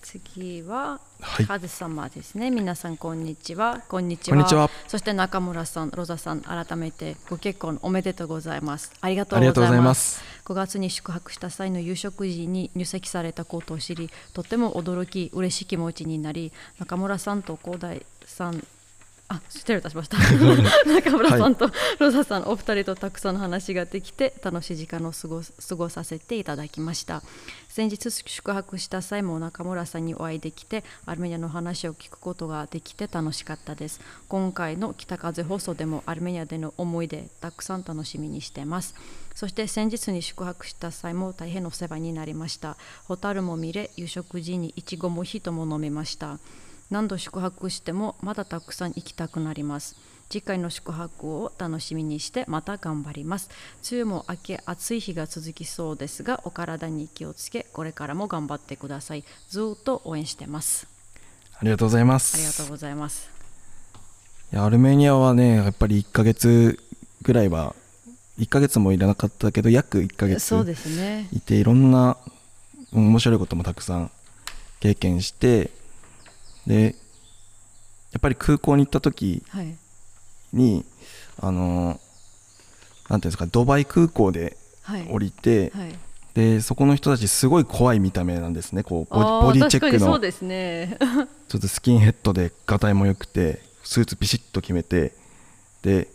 次は、はいカズ様ですね。皆さんこんにちは。こんにちは。ちはそして中村さん、ロザさん、改めてご結婚おめでとうございます。ありがとうございま。す。5月に宿泊した際の夕食時に入籍されたことを知り、とても驚き、嬉しい気持ちになり、中村さんと広大さん、あ、失礼いたしました。中村さんとロザさん、お二人とたくさんの話ができて、楽しい時間を過ごす過ごさせていただきました。先日宿泊した際も中村さんにお会いできて、アルメニアの話を聞くことができて楽しかったです。今回の北風放送でもアルメニアでの思い出、たくさん楽しみにしてます。そして先日に宿泊した際も大変お世話になりました。ホタルも見れ、夕食時にいちごもヒトも飲めました。何度宿泊してもまだたくさん行きたくなります。次回の宿泊を楽しみにしてまた頑張ります。梅雨も明け暑い日が続きそうですがお体に気をつけこれからも頑張ってください。ずっと応援してます。ありがとうございます。ありがとうございます。いやアルメニアはね、やっぱり1ヶ月ぐらいは、1ヶ月もいらなかったけど、約1ヶ月そうですね。いて、いろんなうん面白いこともたくさん経験して、で、やっぱり空港に行った時はい。に、あの、なんていうんですか、ドバイ空港ではい。降りて、はい。で、そこの人たちすごい怖い見た目なんですね、こう、ボディボディチェックのそう。ですね。ちょっとスキンヘッドでガタイも良くてスーツビシッと決めてで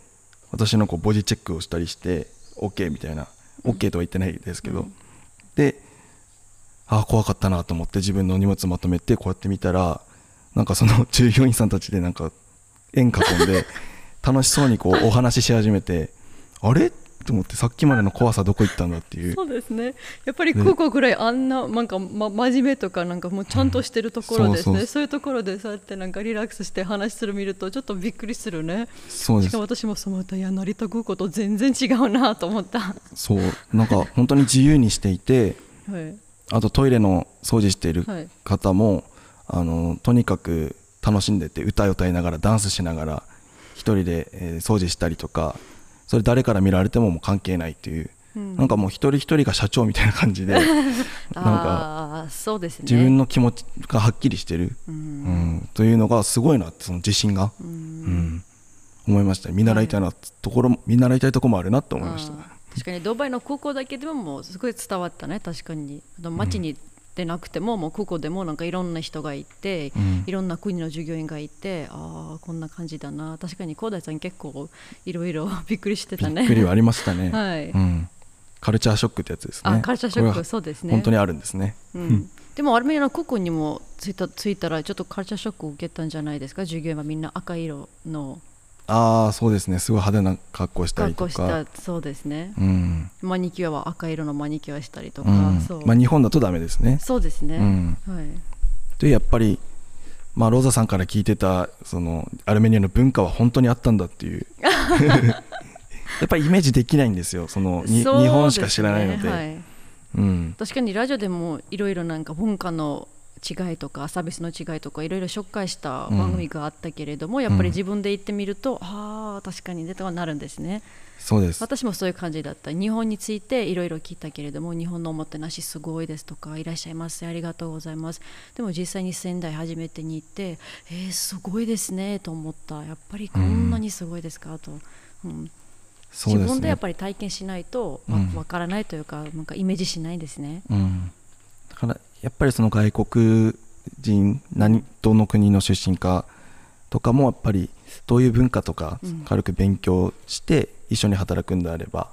私のこうボディチェックをしたりして OK みたいな OK とは言ってないですけど、うんでああ怖かったなと思って自分の荷物まとめてこうやって見たらなんかその 従業員さんたちでなんか円囲んで 楽しそうにこうお話しし始めてあれ？と思ってさっきまでの怖さどこ行ったんだっていうそうですね。やっぱり空港ぐらいあんななんかま真面目とかなんかもうちゃんとしてるところですね。うんそういうところでそうやってなんかリラックスして話する見るとちょっとびっくりするね。そうですしかも私もそう思ったいや成田空港と全然違うなと思った。はそうなんか本当に自由にしていて いあとトイレの掃除しているはい方も、あのとにかく楽しんでて歌を歌いながらダンスしながら一人で、えー掃除したりとかそれ誰から見られてももう関係ないっていう、うん。なんかもう一人一人が社長みたいな感じで なんかそうですね。自分の気持ちがはっきりしてる、ううん。んというのがすごいなってその自信が、ううん。ん思いました見習いたいなところも、見習いたいところもあるなと思いました、確かにドバイの空港だけでももうすごい伝わったね確かに。街に出なくても、もう空港でもなんかいろんな人がいて、うん。いろんな国の従業員がいてああこんな感じだな。確かに広大さん結構いろいろ びっくりしてたね。びっくりはありましたね、はい、うん、カルチャーショックってやつですね。あカルチャーショックそうですね。本当にあるんですね。うん、でもアルメニアの空港にも着いた着いたらちょっとカルチャーショックを受けたんじゃないですか？従業員はみんな赤色のああそうですね。すごい派手な格好したり格とか。好したそうですね。うん、マニキュアは赤色のマニキュアしたりとか、うん。そう、まあ、日本だとダメですね。そうですね、うん、はい。でやっぱり、まあ、ローザさんから聞いてたそのアルメニアの文化は本当にあったんだっていう。やっぱりイメージできないんですよ。そのね。日本しか知らないので、はい。うん、確かにラジオでもいろいろなんか文化の違いとかサービスの違いとかいろいろ紹介した番組があったけれども、やっぱり自分で行ってみると、ああ確かにねとはなるんですね。そうです。私もそういう感じだった。日本についていろいろ聞いたけれども日本のおもてなしすごいですとかいらっしゃいませありがとうございます。でも実際に仙台初めてに行ってえー、すごいですねと思った。やっぱりこんなにすごいですかと、うん。そうですね。自分でやっぱり体験しないとわからないというかなんかイメージしないですね。うん、だからやっぱりその外国人何どの国の出身かとかもやっぱりどういう文化とかうん。軽く勉強して一緒に働くんであれば、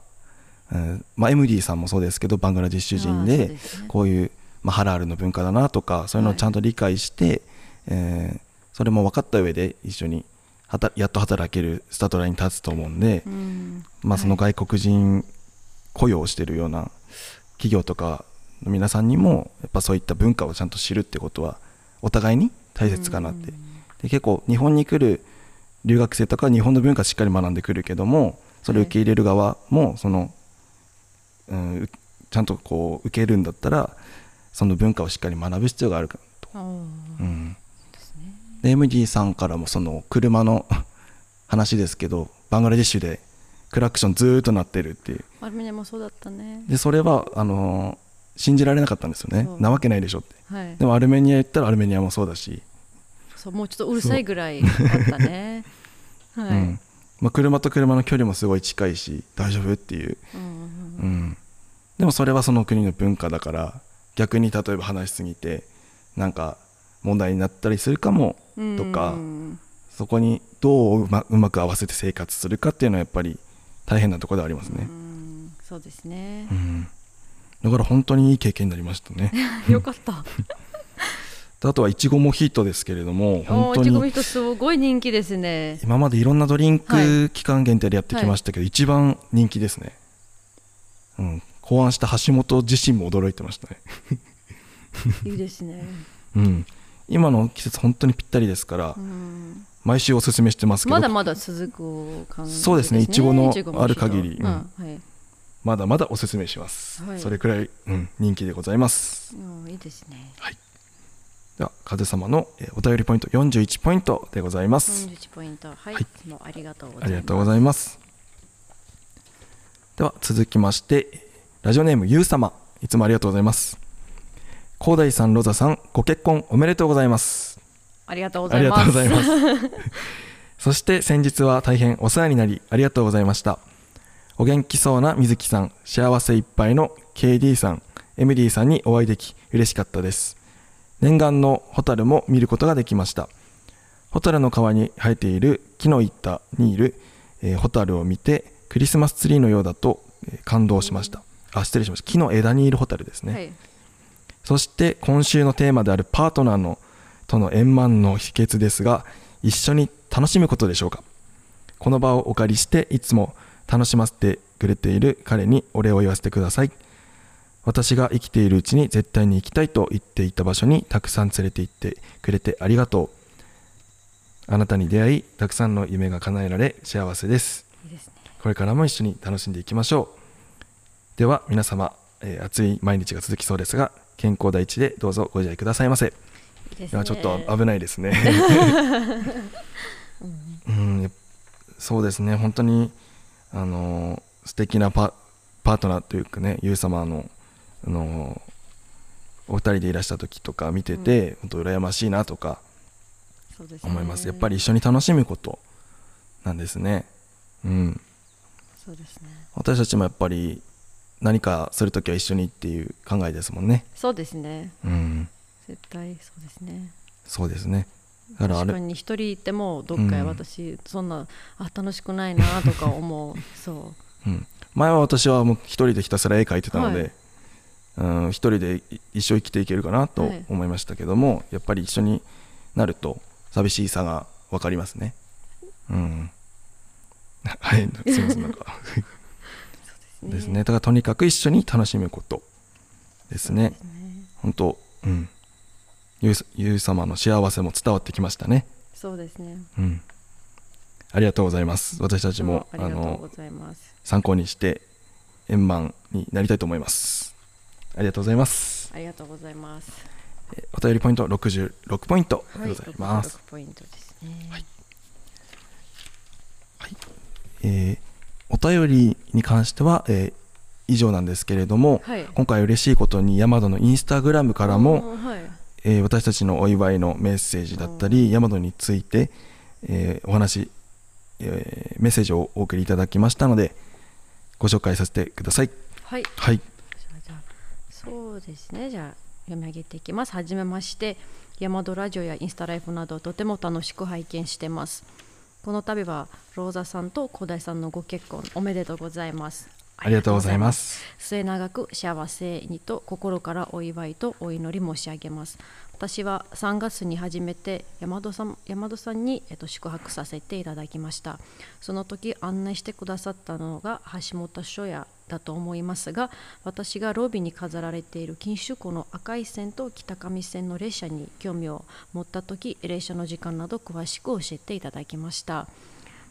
うん。まあ、MD さんもそうですけどバングラディッシュ人でこういう、まあ、ハラールの文化だなとかそういうのをちゃんと理解して、えーそれも分かった上で一緒にはたやっと働けるスタートラインに立つと思うんで、うん。まあ、その外国人雇用をしているような企業とかの皆さんにもやっぱそういった文化をちゃんと知るってことはお互いに大切かなって、で結構日本に来る留学生とかは日本の文化しっかり学んでくるけどもそれを受け入れる側もその、うん、うちゃんとこう受けるんだったらその文化をしっかり学ぶ必要があるかと、うん、で MD さんからもその車の 話ですけどバングラデシュでクラクションずーっと鳴ってるっていう。もそうだったね。でそれはあの信じられなかったんですよね。なわけないでしょって。はい。でもアルメニア行ったらアルメニアもそうだし、そうもうちょっとうるさいぐらいあったね。はい、うん。まあ、車と車の距離もすごい近いし大丈夫っていう、うんうんうん、でもそれはその国の文化だから逆に例えば話しすぎてなんか問題になったりするかもうんとかうん。そこにどううまうまく合わせて生活するかっていうのはやっぱり大変なところではありますね。う、ん。そうですね。う、ん、だから本当にいい経験になりましたね。よかった。であとはいちごモヒートですけれどもお本当にーいちごミートすごい人気ですね。今までいろんなドリンはク期間限定でやってきましたけど、一番人気ですね、うん、考案した橋本自身も驚いてましたね、いいですね。うん、今の季節本当にぴったりですから、うん。毎週おすすめしてますけど。まだまだ続く感じそうですねいちごのある限り。うん。うんはいまだまだおすすめします、はい。それくらい、うん、人気でございます。うんいいですね。では風様のえーお便りポイント41ポイントでございます、41ポイント。はい、はい。いつもありがとうございます。ありがとうございます。では続きましてラジオネームゆう様いつもありがとうございます。広大さんロザさんご結婚おめでとうございます。ありがとうごありがざいます。とうございます。そして先日は大変お世話になりありがとうございましたお元気そうな水木さん幸せいっぱいの KD さん MD さんにお会いでき嬉しかったです。念願のホタルも見ることができました。ホタルの川に生えている木の板にいる、えーホタルを見てクリスマスツリーのようだと、えー感動しました。あ失礼しました。木の枝にいるホタルですね、はい。そして今週のテーマであるパートナーのとの円満の秘訣ですが一緒に楽しむことでしょうか。この場をお借りしていつも楽しませてくれている彼にお礼を言わせてください。私が生きているうちに絶対に行きたいと言っていた場所にたくさん連れて行ってくれてありがとう。あなたに出会いたくさんの夢が叶えられ幸せです。いいですね。これからも一緒に楽しんでいきましょう。では皆様、えー暑い毎日が続きそうですが健康第一でどうぞご自愛くださいませ。いいね。ちょっと危ないですね。うんそうですね。本当にあのー素敵なパパートナーというかねゆう様のあのーお二人でいらした時とか見てて、本当羨ましいなとか思います、やっぱり一緒に楽しむことなんですね。うん。そうですね。私たちもやっぱり何かするときは一緒にっていう考えですもんね。そうですね。うん。絶対そうですね。そうですねあれ。確かに一人いてもどっかへうん私、そんなあ楽しくないなとか思う。そう。ん、前は私はもう一人でひたすら絵描いてたので、はい。うん、一人でい一生生きていけるかなとはい思いましたけども、やっぱり一緒になると寂しさが分かりますね。うん。はい。すみませんなんか。うですね。だからとにかく一緒に楽しむことですね。ですね。本当うんゆうゆう様の幸せも伝わってきましたね。そうですね。うん。ありがとうございます。私たちもあの参考にして円満になりたいと思います。ありがとうございます。ありがとうございます。えお便りポイント66ポイントでございます、66ポイントですね。はい。えーお便りに関しては、えー以上なんですけれども、はい。今回嬉しいことにヤマドのインスタグラムからも、えー私たちのお祝いのメッセージだったり、ヤマドについて、えーお話、えーメッセージをお送りいただきましたのでご紹介させてください。はい。はい。そうですね。じゃあ読み上げていきます。はじめましてヤマドラジオやインスタライフなどとても楽しく拝見してます。この度はローザさんと小田井さんのご結婚おめでとうございますありがとうございます。末永く幸せにと心からお祝いとお祈り申し上げます。私は3月に初めて山戸さん山戸さんに、えっと、宿泊させていただきました。その時案内してくださったのが橋本書屋だと思いますが私がロビーに飾られている錦糸湖の赤い線と北上線の列車に興味を持った時列車の時間など詳しく教えていただきました。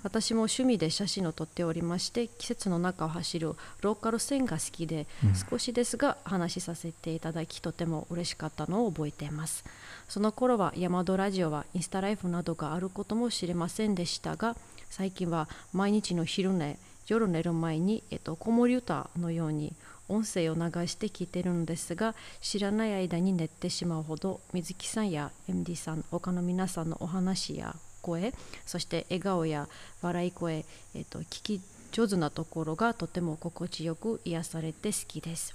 私も趣味で写真を撮っておりまして季節の中を走るローカル線が好きで、少しですが話しさせていただきとても嬉しかったのを覚えています。その頃はヤマドラジオはインスタライフなどがあることも知れませんでしたが最近は毎日の昼寝夜寝る前に、えっと、子守歌のように音声を流して聞いてるのですが知らない間に寝てしまうほど水木さんや MD さん他の皆さんのお話や声そして笑顔や笑い声、えーと、聞き上手なところがとても心地よく癒されて好きです。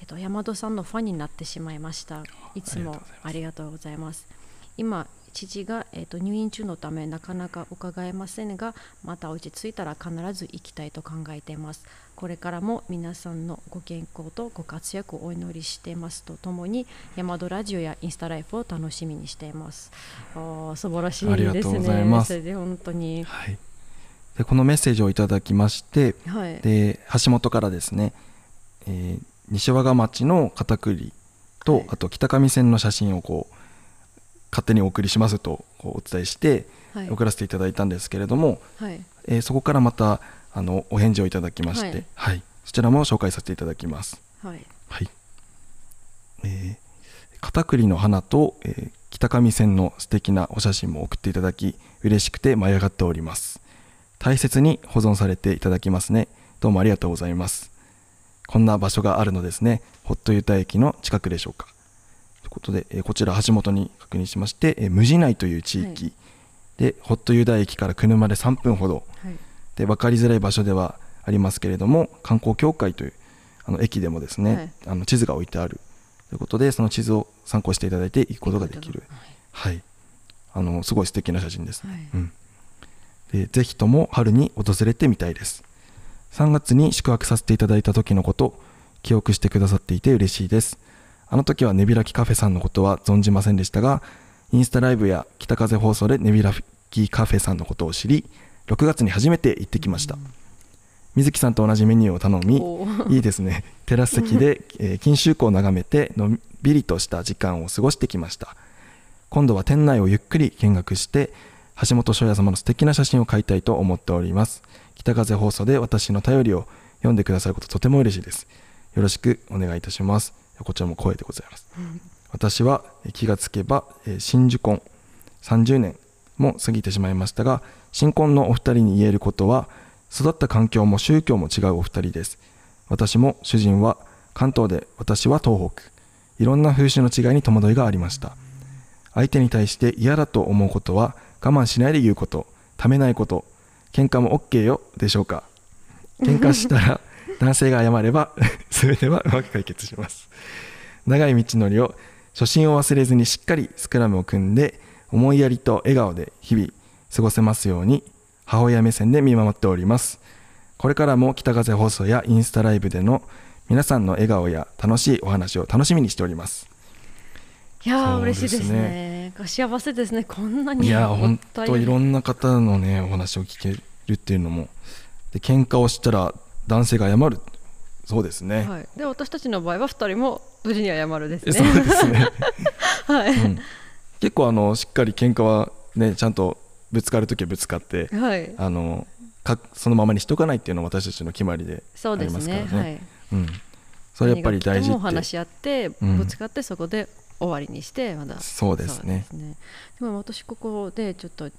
えっと、山戸さんのファンになってしまいました。いつもありがとうございます。今、父が、えっと、入院中のためなかなか伺えませんが、また落ち着いたら必ず行きたいと考えています。これからも皆さんのご健康とご活躍をお祈りしていますとともに、山戸ラジオやインスタライフを楽しみにしています。あ素晴らしいですね。で本当に。はいでこのメッセージをいただきまして、はい、で橋本からですね、えー、西和賀町の片栗と、はい、あと北上線の写真をこう勝手にお送りしますとお伝えして、送らせていただいたんですけれども、はい、えー、そこからまたあのお返事をいただきまして、はい、そちらも紹介させていただきます。はい、はい。えー、片栗の花と、えー、北上線の素敵なお写真も送っていただき嬉しくて舞い上がっております。大切に保存されていただきますね。どうもありがとうございます。こんな場所があるのですね。ホットユタ駅の近くでしょうか。ことで、えこちら橋本に確認しまして、え無地内という地域、はい、で、ホットユダ駅から車で3分ほど、はい、で分かりづらい場所ではありますけれども、観光協会というあの駅でもですね、はい、あの地図が置いてある。ということで、その地図を参考していただいて行くことができる。はい、あのすごい素敵な写真です、ね。うん。でぜひとも春に訪れてみたいです。3月に宿泊させていただいた時のこと記憶してくださっていて嬉しいですあの時はネビラキカフェさんのことは存じませんでしたがインスタライブや北風放送でネビラキカフェさんのことを知り6月に初めて行ってきました、水木さんと同じメニューを頼みいいですね。テラス席で、えー、錦秋湖を眺めてのんびりとした時間を過ごしてきました。今度は店内をゆっくり見学して橋本翔也様の素敵な写真を買いたいと思っております。北風放送で私の頼りを読んでくださることとても嬉しいです。よろしくお願いいたしますこちらも声でございます、私は気がつけば新宿婚30年も過ぎてしまいましたが新婚のお二人に言えることは育った環境も宗教も違うお二人です。私も主人は関東で私は東北。いろんな風習の違いに戸惑いがありました。相手に対して嫌だと思うことは我慢しないで言うことためないこと喧嘩も OK よでしょうか。喧嘩したら男性が謝れば 全てはうまく解決します。長い道のりを初心を忘れずにしっかりスクラムを組んで思いやりと笑顔で日々過ごせますように母親目線で見守っております。これからも北風放送やインスタライブでの皆さんの笑顔や楽しいお話を楽しみにしております。いや、嬉しいですね。幸せですね。こんなにいや本当いろんな方のねお話を聞けるっていうのも。で喧嘩をしたら男性が謝る。そうですね、はい、で私たちの場合は2人も無事に謝るですね。そうですね。はい、うん、結構あのしっかり喧嘩はねちゃんとぶつかるときはぶつかって、はい、あのかそのままにしとかないっていうのは私たちの決まりでありますからね。そうですねはい。うん、それやっぱり大事って話し合ってぶつかってそこで終わりにしてまだ。そうですね。でも私ここでちょっと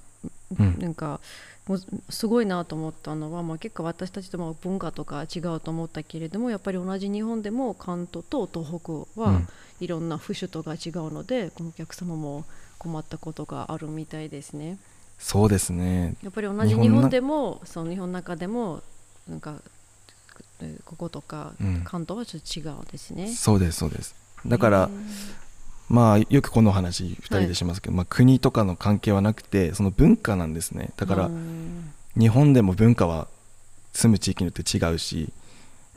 なんか、もうすごいなと思ったのは、まあ、結構私たちとも文化とか違うと思ったけれどもやっぱり同じ日本でも関東と東北はいろんな風習とか違うので、このお客様も困ったことがあるみたいですね。そうですね。やっぱり同じ日本でもその日本の中でもなんかこことか関東はちょっと違うですね。うん、そうですそうです。だから、まあよくこの話2人でしますけど、はい、まあ、国とかの関係はなくてその文化なんですね。だから日本でも文化は住む地域によって違うし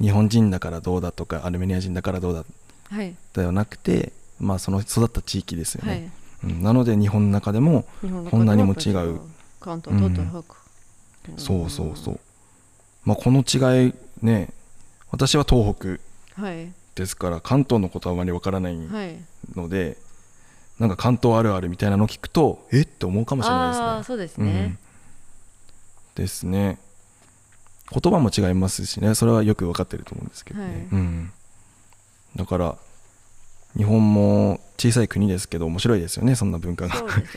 日本人だからどうだとかアルメニア人だからどうだ、はい、ではなくて、まあ、その育った地域ですよね、はい、うん、なので日本の中でもこんなにも違う。関東と東北、うん、そうそうそう、まあ、この違いね私は東北、はい。ですから関東のことはあまりわからないので、はい、なんか関東あるあるみたいなのを聞くとえっ？て思うかもしれないですね。そうですね、うん、ですね。言葉も違いますしね。それはよく分かってると思うんですけどね。はい、うん、だから日本も小さい国ですけど面白いですよねそんな文化が。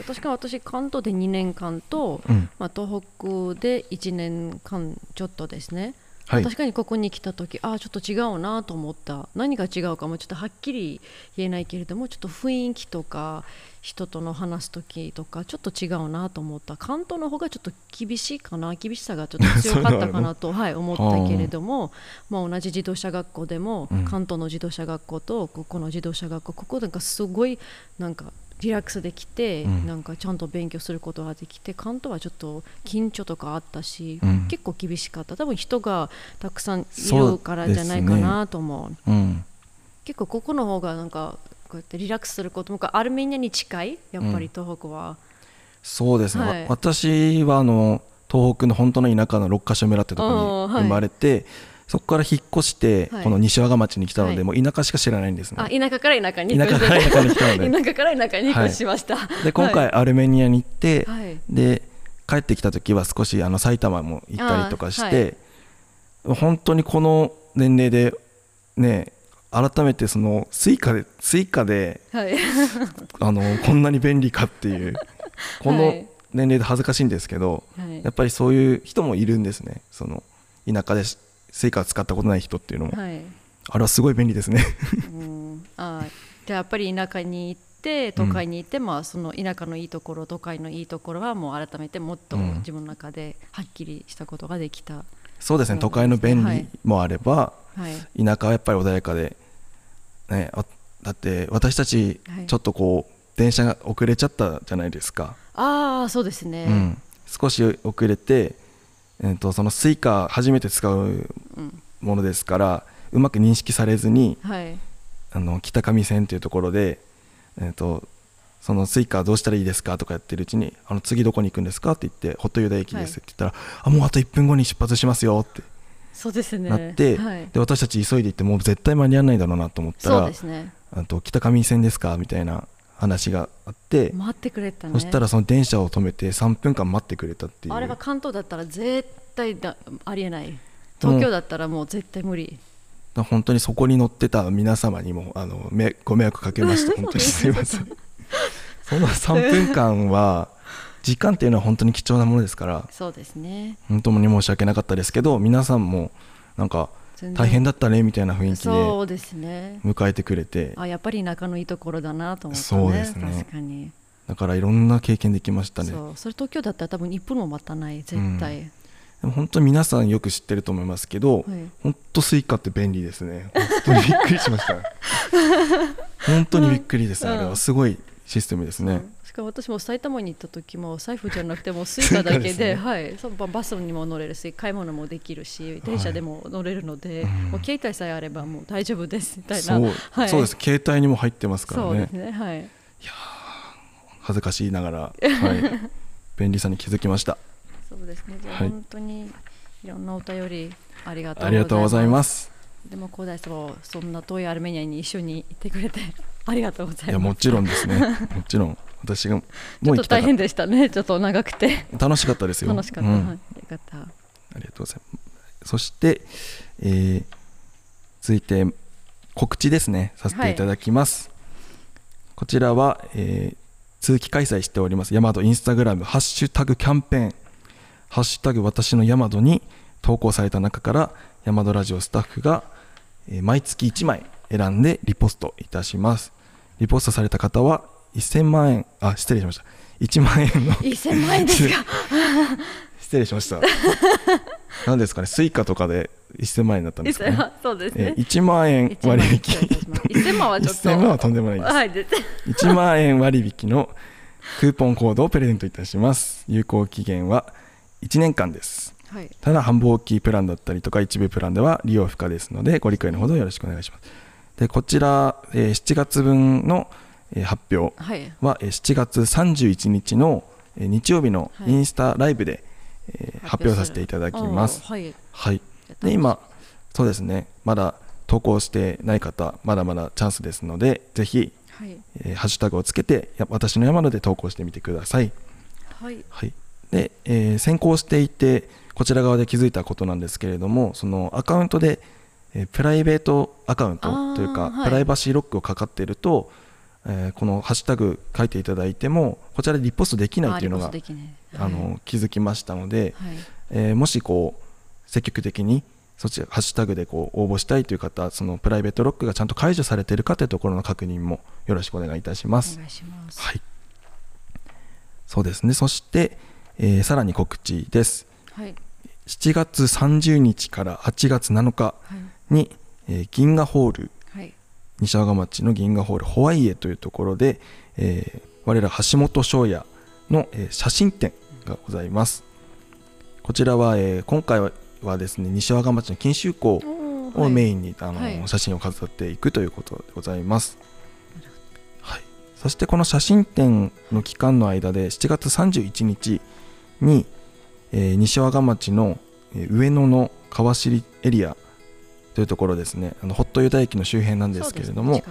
確か私関東で2年間と、うん、まあ、東北で1年間ちょっとですねはい。確かにここに来た時ああちょっと違うなと思った。何が違うかもちょっとはっきり言えないけれどもちょっと雰囲気とか人との話す時とかちょっと違うなと思った。関東の方がちょっと厳しいかな。厳しさがちょっと強かったかな と、はい、思ったけれども、まあ、同じ自動車学校でも、うん。関東の自動車学校とここの自動車学校ここなんかすごいなんかリラックスできて、うん。なんかちゃんと勉強することができて関東はちょっと緊張とかあったし、うん。結構厳しかった。多分人がたくさんいるからじゃないかなと思う。うん。結構ここの方がなんかこうやってリラックスすることもアルメニアに近い？やっぱり東北は、そうですね、わはい。私はあの東北の本当の田舎の六ヶ所村ってところに生まれて、そこから引っ越して、はい。この西和賀町に来たので、はい。もう田舎しか知らないんですね、あ田舎から田舎に。田舎から田舎に来たので。田舎から田舎に引っ越しました、で今回アルメニアに行って、はい。で帰ってきた時は少しあの埼玉も行ったりとかして、本当にこの年齢でね改めてその Suica で Suica ではい。あのこんなに便利かっていう このはい。年齢で恥ずかしいんですけど、はい。やっぱりそういう人もいるんですね。その田舎でスイ使ったことない人っていうのも、はい。あれはすごい便利ですね。うん。あじゃあやっぱり田舎に行って都会に行って、まあその田舎のいいところ都会のいいところはもう改めてもっとうん。自分の中ではっきりしたことができた、そうですね。都会の便利もあれば、はい。田舎はやっぱり穏やかで、ね、あだって私たちはい。ちょっとこう電車が遅れちゃったじゃないですか、ああそうですね、うん、少し遅れて、えー、とその Suica 初めて使ううんものですからうまく認識されずにはい。あの北上線というところで、えー、とその Suica どうしたらいいですかとかやってるうちにあの次どこに行くんですかって言ってほっとゆだ駅ですって言ったら、あもうあと1分後に出発しますよってそうですね。なって、はい、で私たち急いで行ってもう絶対間に合わないだろうなと思ったそうらですね。あと北上線ですかみたいな話があって、待ってくれたね。そしたらその電車を止めて3分間待ってくれたっていう。あれは関東だったら絶対だありえない。東京だったらもう絶対無理、本当にそこに乗ってた皆様にもあのめご迷惑かけました。本当にす。いません。その3分間は時間っていうのは本当に貴重なものですから。そうですね。本当に申し訳なかったですけど皆さんもなんか大変だったねみたいな雰囲気でそうですね。迎えてくれて。あやっぱり仲のいいところだなと思ったね。そうですね。確かに。だからいろんな経験できましたね。そう。それ東京だったら多分1分も待たない絶対、でも本当に皆さんよく知ってると思いますけど、はい。本当 Suica って便利ですね。本当にびっくりしました。本当にびっくりです、うんあれは。すごいシステムですね、うんしかも私も埼玉に行った時も財布じゃなくてもう Suica だけでですね。はい、ババスにも乗れるし買い物もできるし電車でも乗れるので、もう携帯さえあればもう大丈夫ですみたいな。そう,、はい、そうです。携帯にも入ってますからね。そうですねはい。恥ずかしいながら、はい、便利さに気づきました。そうですね。じゃあはい。本当にいろんなお便りありがとうありがとうございますでも広大さんはそんな遠いアルメニアに一緒に行ってくれて ありがとうございます。いやもちろんですね。もちろん。私がもう行きた大変でしたね。ちょっと長くて。た楽しかったですよ。楽しかった、うん。はいよかった。ありがとうございます。そして、えー続いて告知ですね。させていただきます、こちらは、えー通期開催しております。ヤマドインスタグラムハッシュタグキャンペーン。ハッシュタグ私のヤマドに投稿された中からヤマドラジオスタッフが、えー毎月1枚選んでリポストいたします。リポストされた方は1000万円あ失礼しました。1万円の 1000万円ですか？失礼しました。何ですかね？ Suica とかで1000万円だったんですか、1000ね万そうですえねー1万円割引。1000万はちょっと。1000万はとんでもないです。はい絶対。1万円割引のクーポンコードをプレゼントいたします。有効期限は1年間ですはい。ただ繁忙期プランだったりとか一部プランでは利用不可ですのでご理解のほどよろしくお願いします。でこちら、えー7月分の、えー発表はい。はえー7月31日のえー日曜日のはい。インスタライブで、えー発表させていただきます。はい。はい。で今そうですね。まだ投稿してない方まだまだチャンスですのでぜひ、はい。えーハッシュタグをつけてや私の山野で投稿してみてください、はい。はい。でえー先行していてこちら側で気づいたことなんですけれどもそのアカウントで、えープライベートアカウントというか、はい。プライバシーロックをかかっていると、えーこのハッシュタグ書いていただいてもこちらでリポストできないというのがあの気づきましたので、はい。えーもしこう積極的にそっちハッシュタグでこう応募したいという方そのプライベートロックがちゃんと解除されているかというところの確認もよろしくお願いいたします。お願いします。はい。そうですね。そして、えーさらに告知ですはい。7月30日から8月7日はい。に、えー銀河ホールはい。西和賀町の銀河ホールホワイエというところで、えー我ら橋本翔也の、えー写真展がございます。こちらは、えー今回ははですね西和賀町の錦秋港をメンインに、あのはい。写真を飾っていくということでございます、はい、そしてこの写真展の期間の間で7月31日に、えー西和賀町のえー上野の川尻エリアというところですね。あのホットユダ駅の周辺なんですけれども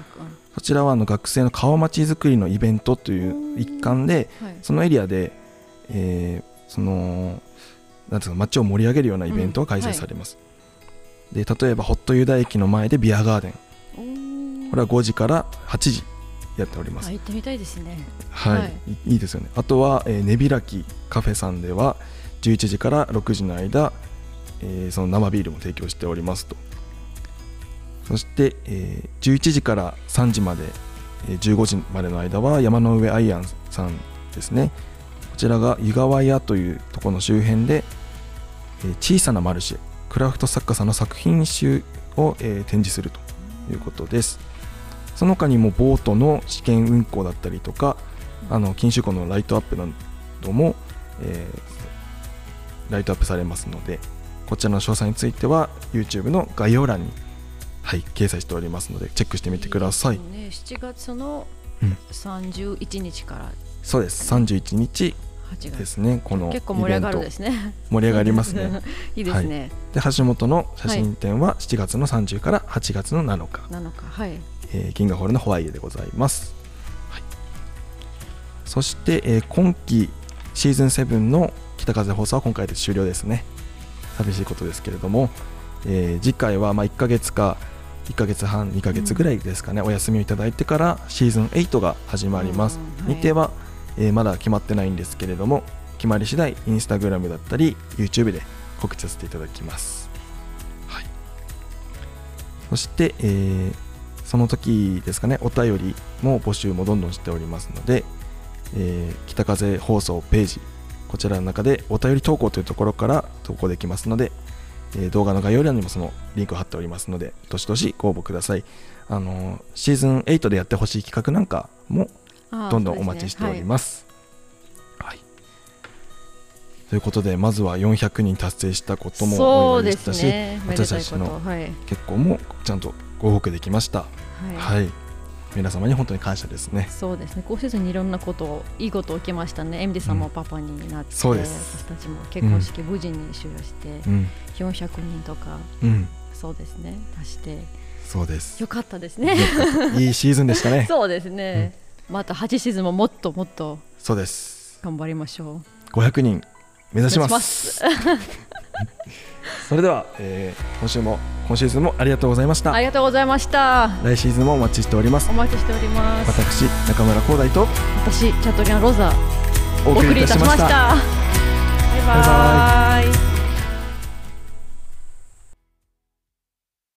そ,、ちらはあの学生の川町づくりのイベントという一環ではい。そのエリアで、えーそのなんていうか街を盛り上げるようなイベントが開催されます、で例えばホットユダ駅の前でビアガーデン。これは5時から8時やっております、あ行ってみたいですね。はい。はい。いいいですよね。あとは、えー、根開きカフェさんでは11時から6時の間、えーその生ビールも提供しておりますと。そして、えー11時から3時まで、えー15時までの間は山の上アイアンさんですね。こちらが湯川屋というところの周辺で、えー小さなマルシェクラフト作家さんの作品集を、えー展示するということです。その他にもボートの試験運航だったりとかあの錦秋湖のライトアップなども、えーライトアップされますのでこちらの詳細については YouTube の概要欄に、はい、掲載しておりますのでチェックしてみてください。ね7月のうん。31日から。そうです。31日8月。ですねこの結構盛り上がるですね。盛り上がりますね。いいですね、で橋本の写真展は7月の30から8月の7日、なのかはい。えー銀河ホールのホワイエでございます、はい、そして、えー今期シーズン7の北風放送は今回で終了ですね。寂しいことですけれども、えー次回はまあ1ヶ月か1ヶ月半2ヶ月ぐらいですかね、お休みをいただいてからシーズン8が始まります、うん。はい日程は、えーまだ決まってないんですけれども決まり次第インスタグラムだったり YouTube で告知させていただきます、はい、そして、えーその時ですかねお便りも募集もどんどんしておりますので、えー北風放送ページこちらの中でお便り投稿というところから投稿できますので、えー動画の概要欄にもそのリンクを貼っておりますのでどしどしご応募ください。あのーシーズン8でやってほしい企画なんかもどんどんお待ちしております。はい。ということでまずは400人達成したこともお祝いしたし、すね私たちの結婚もちゃんとご報告できました。はい、はい、皆様に本当に感謝ですね。そうですね、こうせずにいろんなこと、いいこと起きましたね、エミデさんもパパになって、そうです私たちも結婚式無事に終了して、うん、400人とか、うん、そうですね、足して、そうです。よかったですね。いいシーズンでしたね。そうですね、また8シーズンももっともっとそうです。頑張りましょう。500人目指しま。目指します それでは、えー今週も今シーズンもありがとうございました。ありがとうございました。来シーズンもお待ちしておりますお。待ちしております。私中村光大と私、チャトリアンロザ、お送りいたしました。バイババイバイ。